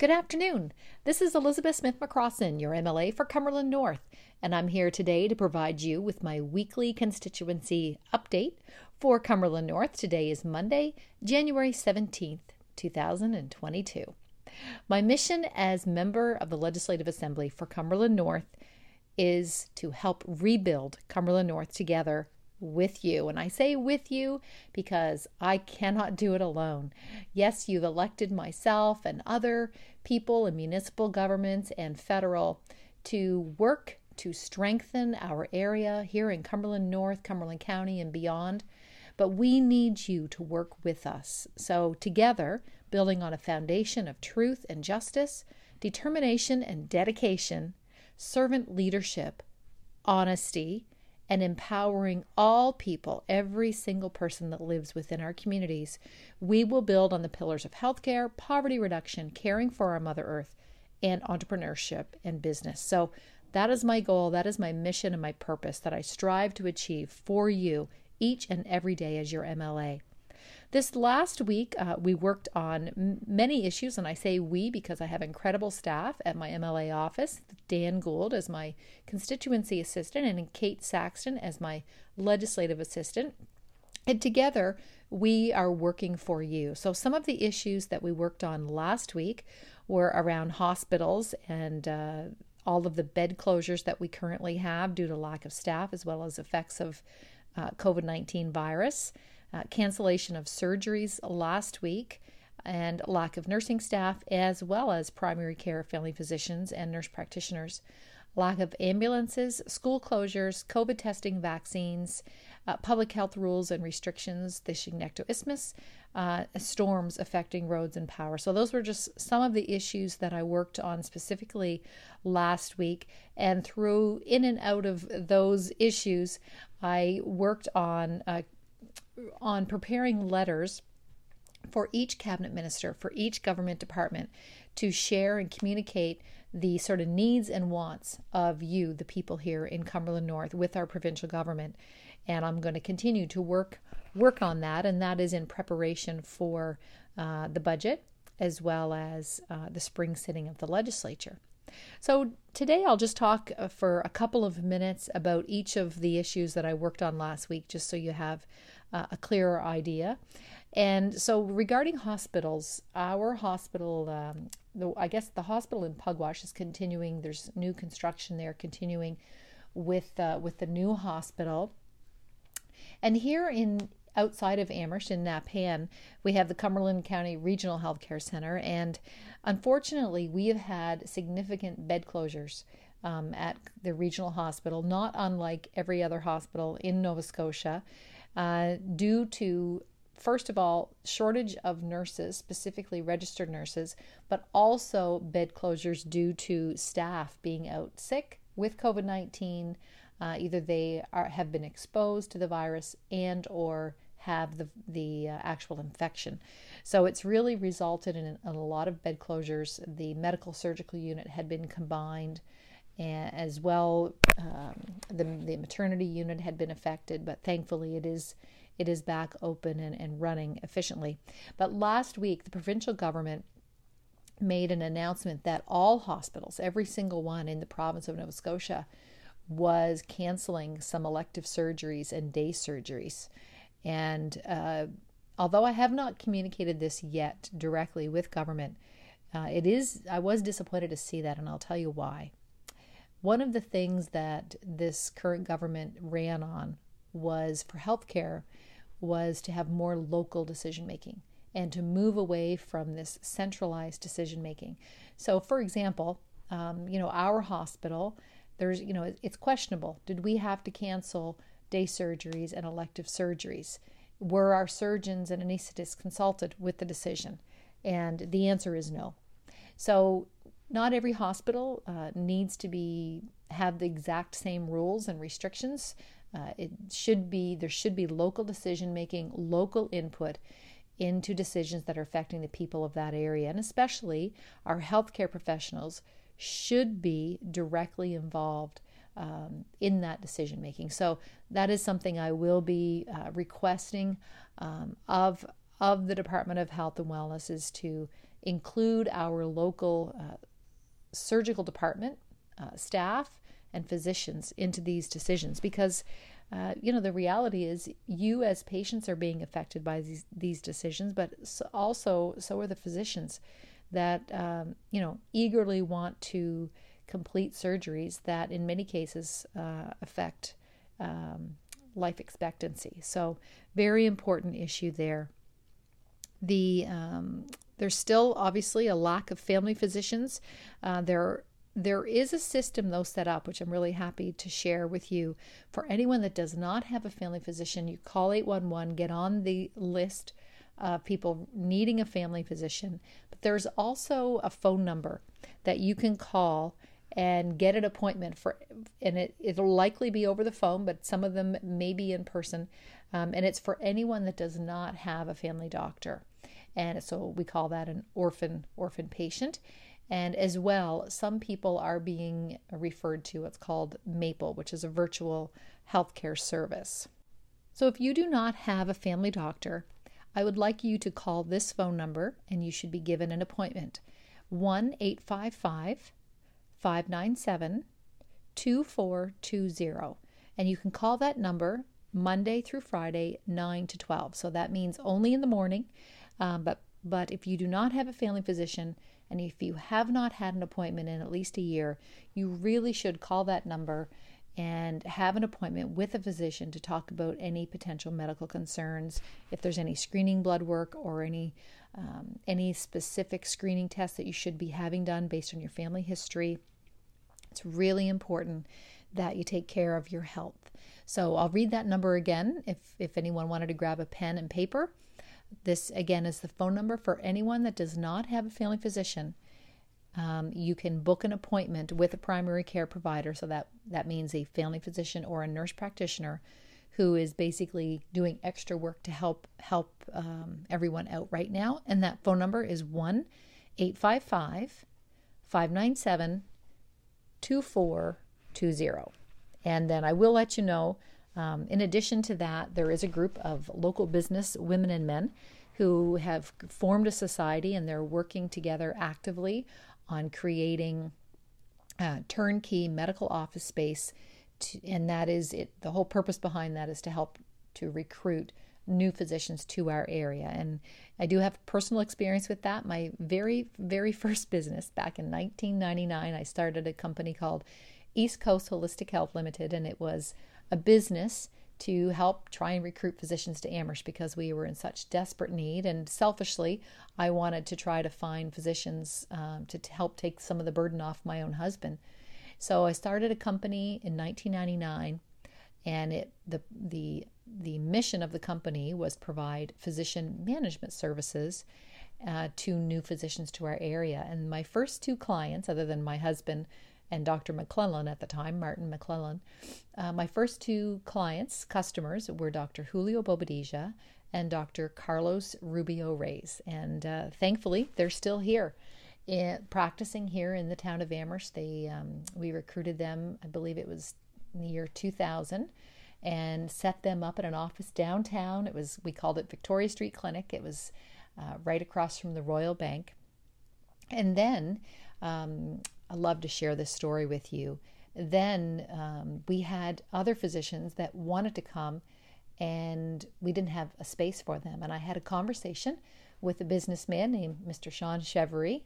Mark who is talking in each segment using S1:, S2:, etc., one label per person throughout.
S1: Good afternoon. This is Elizabeth Smith McCrossin, your MLA for Cumberland North, and I'm here today to provide you with my weekly constituency update for Cumberland North. Today is Monday, January 17th, 2022. My mission as member of the Legislative Assembly for Cumberland North is to help rebuild Cumberland North together with you. And I say with you because I cannot do it alone. Yes, you've elected myself and other people in municipal governments and federal to work to strengthen our area here in Cumberland North, Cumberland County, and beyond. But we need you to work with us. So, together, building on a foundation of truth and justice, determination and dedication, servant leadership, honesty, and empowering all people, every single person that lives within our communities, we will build on the pillars of healthcare, poverty reduction, caring for our Mother Earth, and entrepreneurship and business. So, that is my goal, that is my mission and my purpose that I strive to achieve for you each and every day as your MLA. This last week, uh, we worked on m- many issues, and I say we because I have incredible staff at my MLA office Dan Gould as my constituency assistant, and Kate Saxton as my legislative assistant. And together, we are working for you. So, some of the issues that we worked on last week were around hospitals and uh, all of the bed closures that we currently have due to lack of staff, as well as effects of uh, COVID 19 virus uh, cancellation of surgeries last week, and lack of nursing staff, as well as primary care family physicians and nurse practitioners, lack of ambulances, school closures, COVID testing, vaccines, uh, public health rules and restrictions, the Chignecto Isthmus, uh, storms affecting roads and power. So, those were just some of the issues that I worked on specifically last week. And through in and out of those issues, I worked on uh, on preparing letters for each cabinet minister, for each government department to share and communicate the sort of needs and wants of you, the people here in Cumberland North, with our provincial government. And I'm going to continue to work work on that, and that is in preparation for uh, the budget as well as uh, the spring sitting of the legislature. So, today I'll just talk uh, for a couple of minutes about each of the issues that I worked on last week, just so you have uh, a clearer idea. And so, regarding hospitals, our hospital, um, the, I guess the hospital in Pugwash is continuing. There's new construction there, continuing with uh, with the new hospital. And here in outside of Amherst in Nappan, we have the Cumberland County Regional Healthcare Center, and unfortunately, we have had significant bed closures. Um, at the regional hospital, not unlike every other hospital in Nova Scotia uh, due to first of all, shortage of nurses, specifically registered nurses, but also bed closures due to staff being out sick with COVID 19. Uh, either they are, have been exposed to the virus and or have the, the uh, actual infection. So it's really resulted in, in, a lot of bed closures. The medical surgical unit had been combined and as well um, the, the maternity unit had been affected but thankfully it is it is back open and, and running efficiently. But last week the provincial government made an announcement that all hospitals every single one in the province of nova scotia was canceling some elective surgeries and day surgeries. And uh, although i have not communicated this yet directly with government uh, it is i was disappointed to see that and i'll tell you why one of the things that this current government ran on was for healthcare was to have more local decision making and to move away from this centralized decision making. So, for example, um, you know, our hospital, there's, you know, it's questionable. Did we have to cancel day surgeries and elective surgeries? Were our surgeons and anesthetists consulted with the decision? And the answer is no. So, not every hospital uh, needs to be have the exact same rules and restrictions. Uh, it should be there should be local decision making, local input into decisions that are affecting the people of that area, and especially our healthcare professionals should be directly involved um, in that decision making. So that is something I will be uh, requesting um, of of the Department of Health and Wellness is to include our local uh, surgical department uh, staff and physicians into these decisions because uh, you know the reality is you as patients are being affected by these these decisions but also so are the physicians that um, you know eagerly want to complete surgeries that in many cases uh, affect um, life expectancy. So very important issue there. The um, there's still obviously a lack of family physicians uh, there there is a system, though, set up, which I'm really happy to share with you. For anyone that does not have a family physician, you call 811, get on the list of people needing a family physician. But there's also a phone number that you can call and get an appointment for, and it, it'll likely be over the phone, but some of them may be in person. Um, and it's for anyone that does not have a family doctor. And so we call that an orphan orphan patient and as well, some people are being referred to what's called MAPLE, which is a virtual healthcare service. So if you do not have a family doctor, I would like you to call this phone number and you should be given an appointment 1 855 597 2420. And you can call that number Monday through Friday, 9 to 12. So that means only in the morning. Um, but, but if you do not have a family physician, and if you have not had an appointment in at least a year, you really should call that number and have an appointment with a physician to talk about any potential medical concerns, if there's any screening blood work or any um, any specific screening tests that you should be having done based on your family history. It's really important that you take care of your health. So I'll read that number again if if anyone wanted to grab a pen and paper. This, again, is the phone number for anyone that does not have a family physician. Um, you can book an appointment with a primary care provider. So that, that means a family physician or a nurse practitioner who is basically doing extra work to help help um, everyone out right now. And that phone number is 1 855 597 2420. And then I will let you know um, in addition to that, there is a group of local business women and men who have formed a society and they're working together actively on creating turnkey medical office space. To, and that is it. The whole purpose behind that is to help to recruit new physicians to our area. And I do have personal experience with that. My very, very first business back in 1999, I started a company called East Coast Holistic Health Limited, and it was a business to help try and recruit physicians to Amherst because we were in such desperate need. And selfishly, I wanted to try to find physicians um, to, help take some of the burden off my own husband. So I started a company in 1999, and it the the the mission of the company was provide physician management services uh, to new physicians to our area. And my first two clients, other than my husband, and Dr. McClellan at the time, Martin McClellan. Uh, my first two clients, customers, were Dr. Julio Bobadilla and Dr. Carlos Rubio Reyes. And uh, thankfully, they're still here. In, eh, practicing here in the town of Amherst, they um, we recruited them. I believe it was in the year 2000, and set them up at an office downtown. It was we called it Victoria Street Clinic. It was uh, right across from the Royal Bank, and then um, I love to share this story with you. Then um, we had other physicians that wanted to come, and we didn't have a space for them. And I had a conversation with a businessman named Mr. Sean Chevery.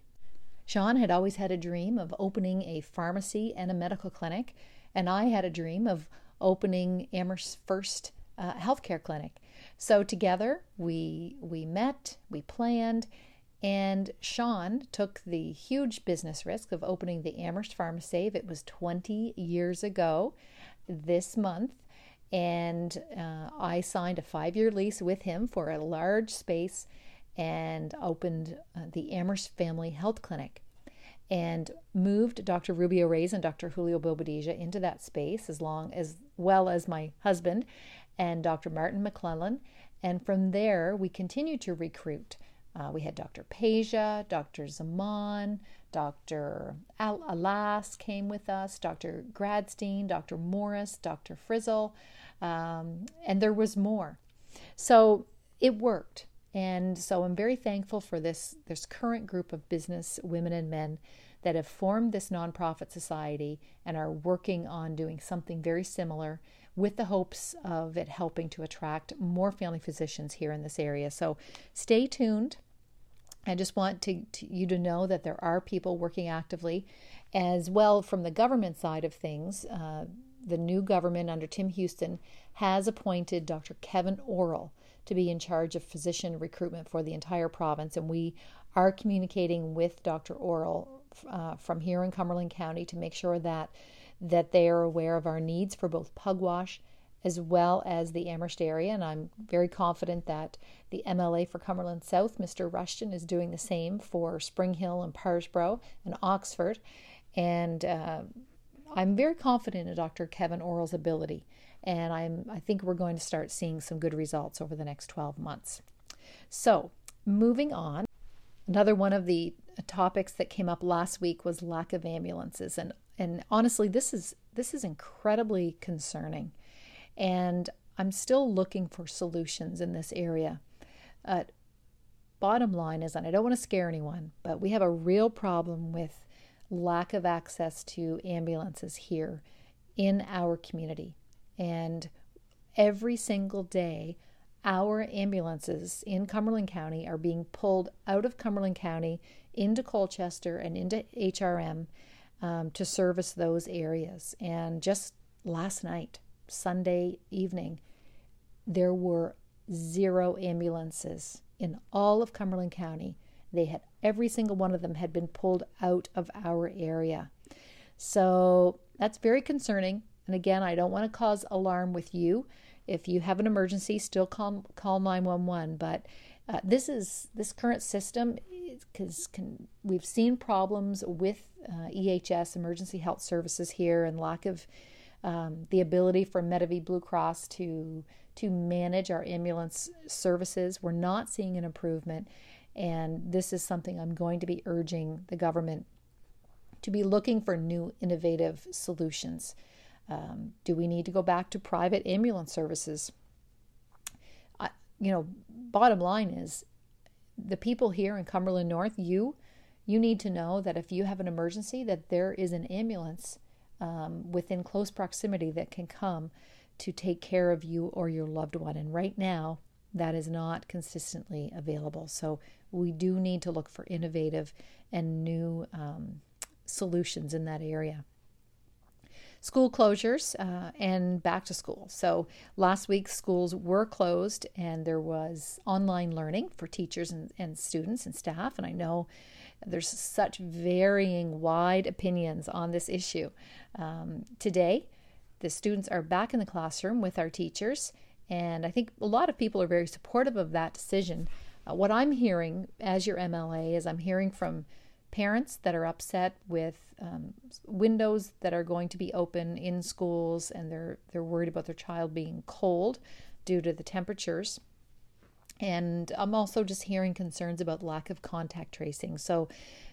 S1: Sean had always had a dream of opening a pharmacy and a medical clinic, and I had a dream of opening Amherst's first uh, healthcare clinic. So together we we met, we planned, and Sean took the huge business risk of opening the Amherst Pharmasave. It was 20 years ago this month. And uh, I signed a five year lease with him for a large space and opened uh, the Amherst Family Health Clinic and moved Dr. Rubio Reyes and Dr. Julio Bobadilla into that space as long as well as my husband and Dr. Martin McClellan. And from there, we continued to recruit uh, we had Dr. Peja, Dr. Zaman, Dr. Al- Alas came with us, Dr. Gradstein, Dr. Morris, Dr. Frizzle, um, and there was more. So it worked. And so I'm very thankful for this this current group of business women and men that have formed this nonprofit society and are working on doing something very similar with the hopes of it helping to attract more family physicians here in this area. So stay tuned. I just want to, to, you to know that there are people working actively, as well from the government side of things. Uh, the new government under Tim Houston has appointed Dr. Kevin Orrell to be in charge of physician recruitment for the entire province, and we are communicating with Dr. Orrell uh, from here in Cumberland County to make sure that that they are aware of our needs for both pugwash as well as the Amherst area. And I'm very confident that the MLA for Cumberland South, Mr. Rushton, is doing the same for Springhill and Parrsboro and Oxford. And uh, I'm very confident in Dr. Kevin Orrell's ability. And I'm, I think we're going to start seeing some good results over the next 12 months. So, moving on, another one of the topics that came up last week was lack of ambulances. And, and honestly, this is, this is incredibly concerning. And I'm still looking for solutions in this area. Uh, bottom line is, and I don't want to scare anyone, but we have a real problem with lack of access to ambulances here in our community. And every single day, our ambulances in Cumberland County are being pulled out of Cumberland County into Colchester and into HRM um, to service those areas. And just last night, Sunday evening, there were zero ambulances in all of Cumberland County. They had every single one of them had been pulled out of our area. So that's very concerning. And again, I don't want to cause alarm with you. If you have an emergency, still call call 911. But uh, this is this current system because we've seen problems with uh, EHS, Emergency Health Services here, and lack of um, the ability for Medavie Blue Cross to to manage our ambulance services. We're not seeing an improvement, and this is something I'm going to be urging the government to be looking for new innovative solutions. Um, do we need to go back to private ambulance services? You know, bottom line is the people here in Cumberland North, you, you need to know that if you have an emergency, that there is an ambulance um, within close proximity that can come to take care of you or your loved one. And right now, that is not consistently available. So we do need to look for innovative and new um, solutions in that area school closures uh, and back to school. So last week, schools were closed and there was online learning for teachers and, and students and staff. And I know there's such varying, wide opinions on this issue. Um, today, the students are back in the classroom with our teachers, and I think a lot of people are very supportive of that decision. Uh, what I'm hearing as your MLA is I'm hearing from parents that are upset with um, windows that are going to be open in schools and they're they're worried about their child being cold due to the temperatures. And I'm also just hearing concerns about lack of contact tracing. So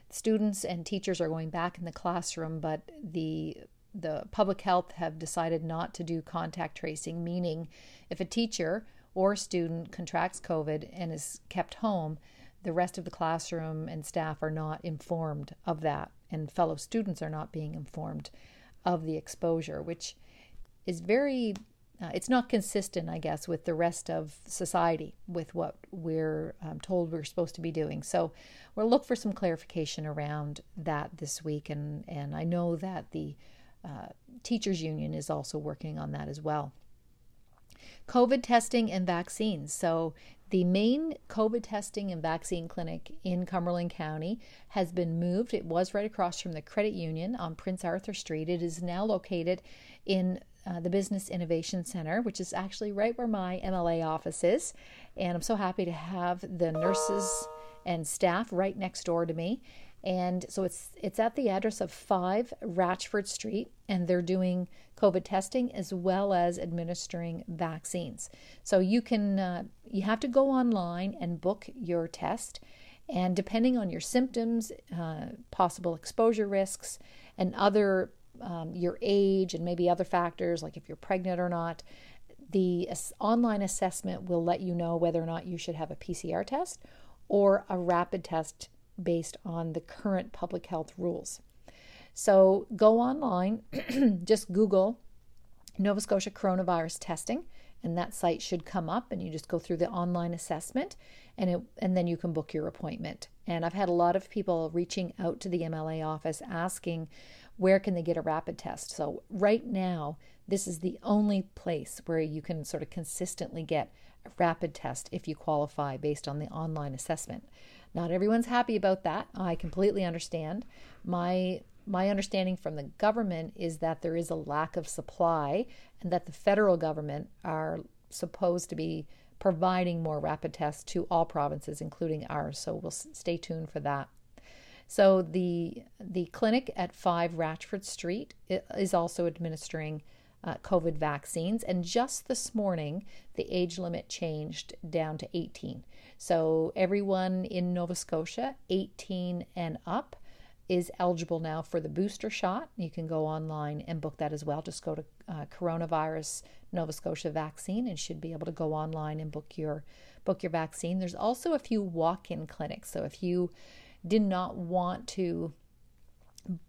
S1: students and teachers are going back in the classroom but the the public health have decided not to do contact tracing meaning if a teacher or student contracts covid and is kept home the rest of the classroom and staff are not informed of that, and fellow students are not being informed of the exposure, which is very uh, it's not consistent, I guess, with the rest of society, with what we're um, told we're supposed to be doing. So we'll look for some clarification around that this week, and and I know that the uh, teachers union is also working on that as well. COVID testing and vaccines. So the main COVID testing and vaccine clinic in Cumberland County has been moved. It was right across from the credit union on Prince Arthur Street. It is now located in uh, the Business Innovation Center, which is actually right where my MLA office is. And I'm so happy to have the nurses and staff right next door to me. And so it's it's at the address of 5 Ratchford Street and they're doing COVID testing as well as administering vaccines. So you can uh, you have to go online and book your test and depending on your symptoms, uh, possible exposure risks and other um, your age and maybe other factors like if you're pregnant or not, The online assessment will let you know whether or not you should have a PCR test or a rapid test based on the current public health rules. So go online, just Google Nova Scotia coronavirus testing, and that site should come up, and you just go through the online assessment, and it, and then you can book your appointment. And I've had a lot of people reaching out to the MLA office asking where can they get a rapid test. So right now, this is the only place where you can sort of consistently get a rapid test if you qualify based on the online assessment. Not everyone's happy about that. I completely understand. My my understanding from the government is that there is a lack of supply and that the federal government are supposed to be providing more rapid tests to all provinces including ours so we'll stay tuned for that so the the clinic at 5 Ratchford Street is also administering uh, COVID vaccines. And just this morning, the age limit changed down to 18. So everyone in Nova Scotia, 18 and up, is eligible now for the booster shot. You can go online and book that as well. Just go to uh, coronavirus Nova Scotia vaccine and should be able to go online and book your book your vaccine. There's also a few walk-in clinics. So if you did not want to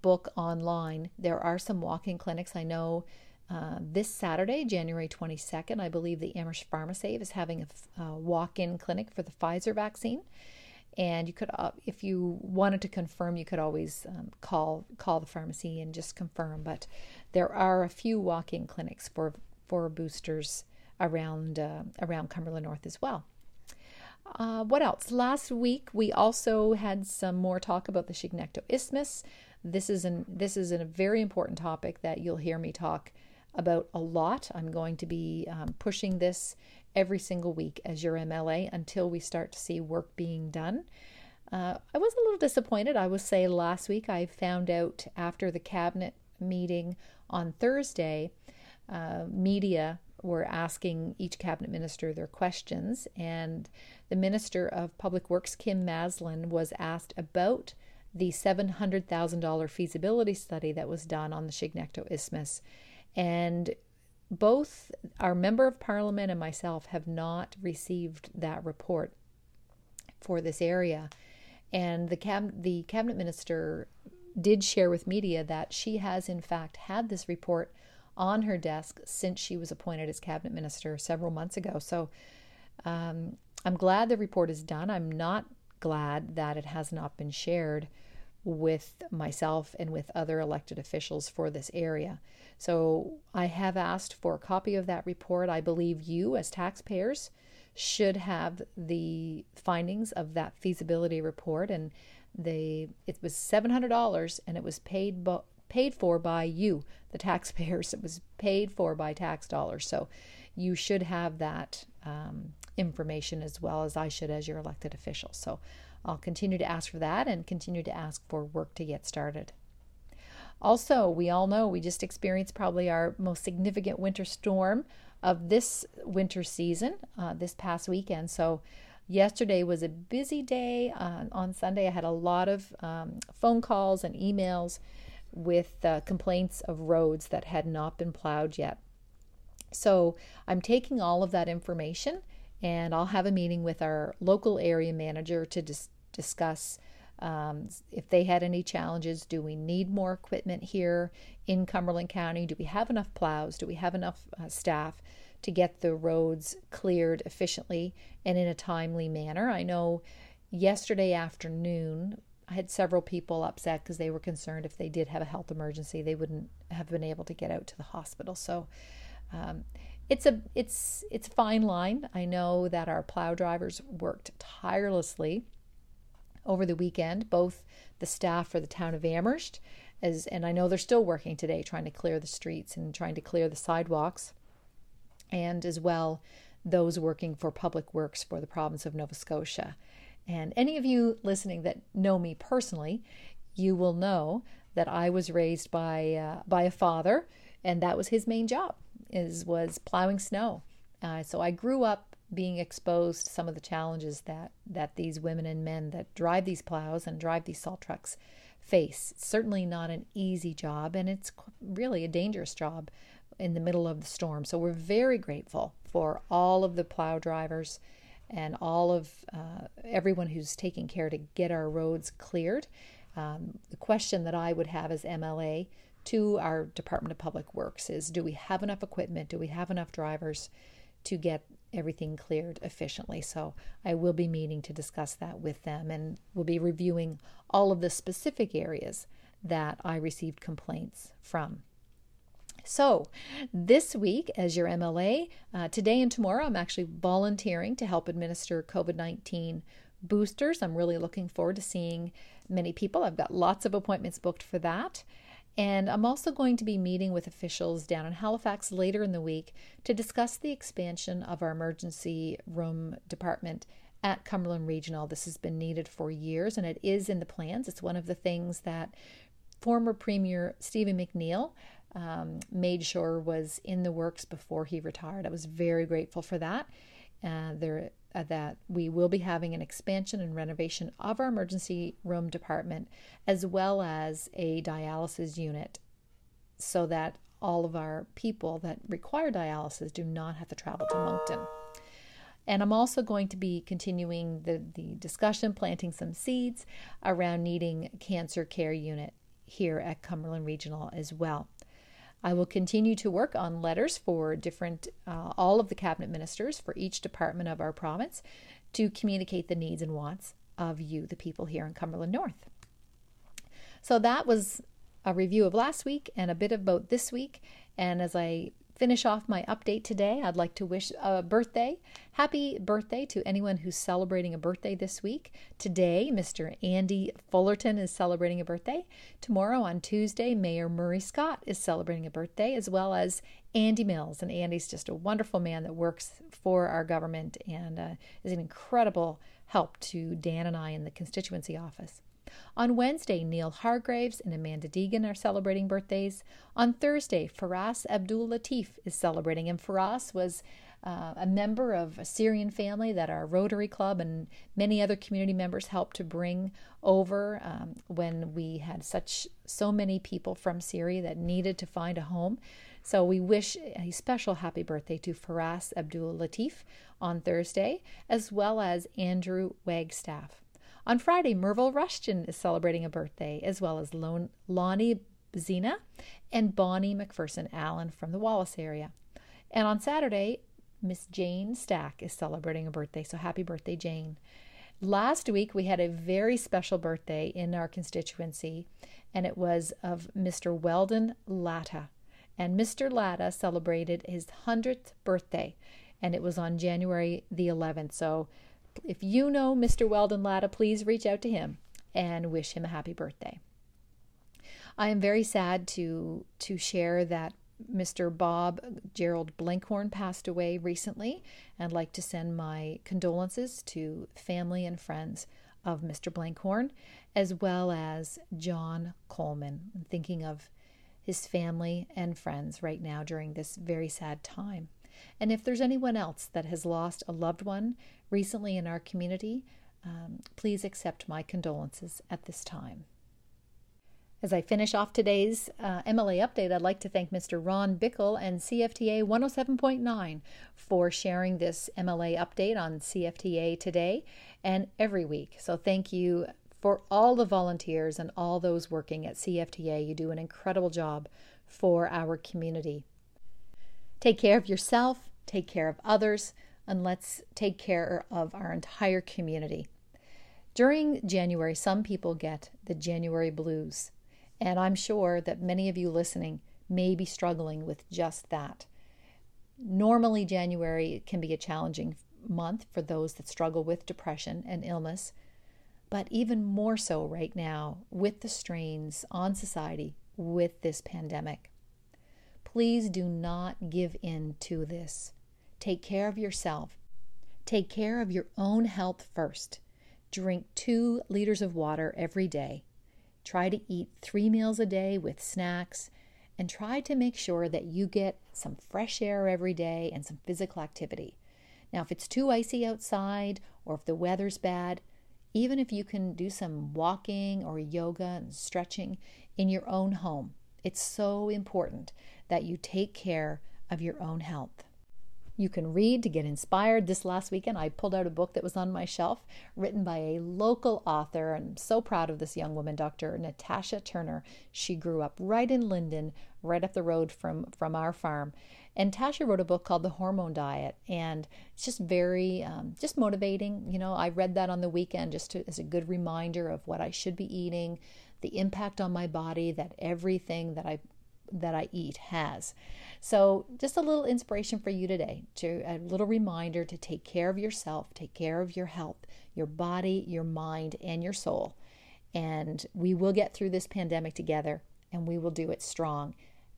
S1: book online, there are some walk-in clinics. I know uh, this Saturday, January 22nd, I believe the Amherst PharmaSave is having a, a walk-in clinic for the Pfizer vaccine. And you could uh, if you wanted to confirm you could always um, call call the pharmacy and just confirm. But there are a few walk-in clinics for for boosters around uh, around Cumberland North as well. Uh, what else? Last week we also had some more talk about the Chignecto Isthmus this is an this is a very important topic that you'll hear me talk about a lot I'm going to be um, pushing this every single week as your MLA until we start to see work being done. Uh, I was a little disappointed. I will say last week I found out after the cabinet meeting on Thursday, uh, media were asking each cabinet minister their questions, and the Minister of Public Works, Kim Masland, was asked about the $700,000 feasibility study that was done on the Chignecto Isthmus. And both our member of parliament and myself have not received that report for this area. And the, cab- the cabinet minister did share with media that she has, in fact, had this report on her desk since she was appointed as cabinet minister several months ago. So um, I'm glad the report is done. I'm not glad that it has not been shared with myself and with other elected officials for this area. So I have asked for a copy of that report. I believe you, as taxpayers, should have the findings of that feasibility report. And they it was seven hundred dollars, and it was paid bo- paid for by you, the taxpayers. It was paid for by tax dollars. So you should have that um, information as well as I should as your elected official. So I'll continue to ask for that and continue to ask for work to get started. Also, we all know we just experienced probably our most significant winter storm of this winter season uh, this past weekend. So, yesterday was a busy day. Uh, on Sunday, I had a lot of um, phone calls and emails with uh, complaints of roads that had not been plowed yet. So, I'm taking all of that information and I'll have a meeting with our local area manager to dis- discuss um, if they had any challenges. Do we need more equipment here in Cumberland County? Do we have enough plows? Do we have enough uh, staff to get the roads cleared efficiently and in a timely manner? I know yesterday afternoon I had several people upset because they were concerned if they did have a health emergency, they wouldn't have been able to get out to the hospital. So um, it's a it's it's a fine line. I know that our plow drivers worked tirelessly over the weekend, both the staff for the town of Amherst as and I know they're still working today trying to clear the streets and trying to clear the sidewalks and as well those working for public works for the province of Nova Scotia. And any of you listening that know me personally, you will know that I was raised by uh, by a father and that was his main job is was plowing snow. Uh, so I grew up being exposed to some of the challenges that that these women and men that drive these plows and drive these salt trucks face. Certainly not an easy job, and it's really a dangerous job. in the middle of the storm. So we're very grateful for all of the plow drivers and all of uh, everyone who's taking care to get our roads cleared. Um, the question that I would have as MLA to our Department of Public Works is do we have enough equipment? Do we have enough drivers to get everything cleared efficiently? So I will be meeting to discuss that with them and we'll be reviewing all of the specific areas that I received complaints from. So, this week, as your MLA, uh, today and tomorrow, I'm actually volunteering to help administer COVID 19 boosters. I'm really looking forward to seeing many people. I've got lots of appointments booked for that. And I'm also going to be meeting with officials down in Halifax later in the week to discuss the expansion of our emergency room department at Cumberland Regional. This has been needed for years and it is in the plans. It's one of the things that former Premier Stephen McNeil um, made sure was in the works before he retired. I was very grateful for that. Uh, there, Uh, that we will be having an expansion and renovation of our emergency room department, as well as a dialysis unit, so that all of our people that require dialysis do not have to travel to Moncton. And I'm also going to be continuing the, the discussion, planting some seeds around needing cancer care unit here at Cumberland Regional as well. I will continue to work on letters for different, uh, all of the cabinet ministers for each department of our province to communicate the needs and wants of you, the people here in Cumberland North. So that was a review of last week and a bit about this week. And as I finish off my update today, I'd like to wish a birthday. Happy birthday to anyone who's celebrating a birthday this week. Today, Mr. Andy Fullerton is celebrating a birthday. Tomorrow, on Tuesday, Mayor Murray Scott is celebrating a birthday, as well as Andy Mills. And Andy's just a wonderful man that works for our government and uh, is an incredible help to Dan and I in the constituency office. On Wednesday, Neil Hargraves and Amanda Deegan are celebrating birthdays. On Thursday, Faraz Abdul Latif is celebrating, and Faraz was uh, a member of a Syrian family that our Rotary Club and many other community members helped to bring over um, when we had such so many people from Syria that needed to find a home. So we wish a special happy birthday to Faraz Abdul Latif on Thursday, as well as Andrew Wagstaff. On Friday, Merville Rushton is celebrating a birthday, as well as Lon- Lonnie Zena and Bonnie McPherson Allen from the Wallace area. And on Saturday, Miss Jane Stack is celebrating a birthday, so happy birthday, Jane. Last week, we had a very special birthday in our constituency, and it was of Mr. Weldon Latta. And Mr. Latta celebrated his 100th birthday, and it was on January the 11th. So if you know Mr. Weldon Latta, please reach out to him and wish him a happy birthday. I am very sad to to share that Mr. Bob Gerald Blenkhorn passed away recently, and like to send my condolences to family and friends of Mr. Blenkhorn, as well as John Coleman. I'm thinking of his family and friends right now during this very sad time. And if there's anyone else that has lost a loved one recently in our community, um, please accept my condolences at this time. As I finish off today's uh, MLA update, I'd like to thank Mr. Ron Bickle and CFTA 107.9 for sharing this MLA update on CFTA today and every week. So, thank you for all the volunteers and all those working at CFTA. You do an incredible job for our community. Take care of yourself, take care of others, and let's take care of our entire community. During January, some people get the January blues, and I'm sure that many of you listening may be struggling with just that. Normally, January can be a challenging month for those that struggle with depression and illness, but even more so right now with the strains on society with this pandemic. Please do not give in to this. Take care of yourself. Take care of your own health first. Drink two liters of water every day. Try to eat three meals a day with snacks. And try to make sure that you get some fresh air every day and some physical activity. Now, if it's too icy outside or if the weather's bad, even if you can do some walking or yoga and stretching in your own home, It's so important that you take care of your own health. You can read to get inspired. This last weekend, I pulled out a book that was on my shelf, written by a local author. I'm so proud of this young woman, Dr. Natasha Turner. She grew up right in Linden, right up the road from, from our farm. And Tasha wrote a book called The Hormone Diet, and it's just very, um, just motivating. You know, I read that on the weekend just to, as a good reminder of what I should be eating, the impact on my body that everything that I that I eat has. So, just a little inspiration for you today, to a little reminder to take care of yourself, take care of your health, your body, your mind, and your soul. And we will get through this pandemic together, and we will do it strong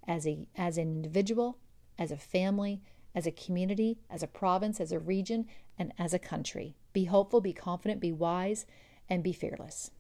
S1: as a as an individual, as a family, as a community, as a province, as a region, and as a country. Be hopeful, be confident, be wise, and be fearless.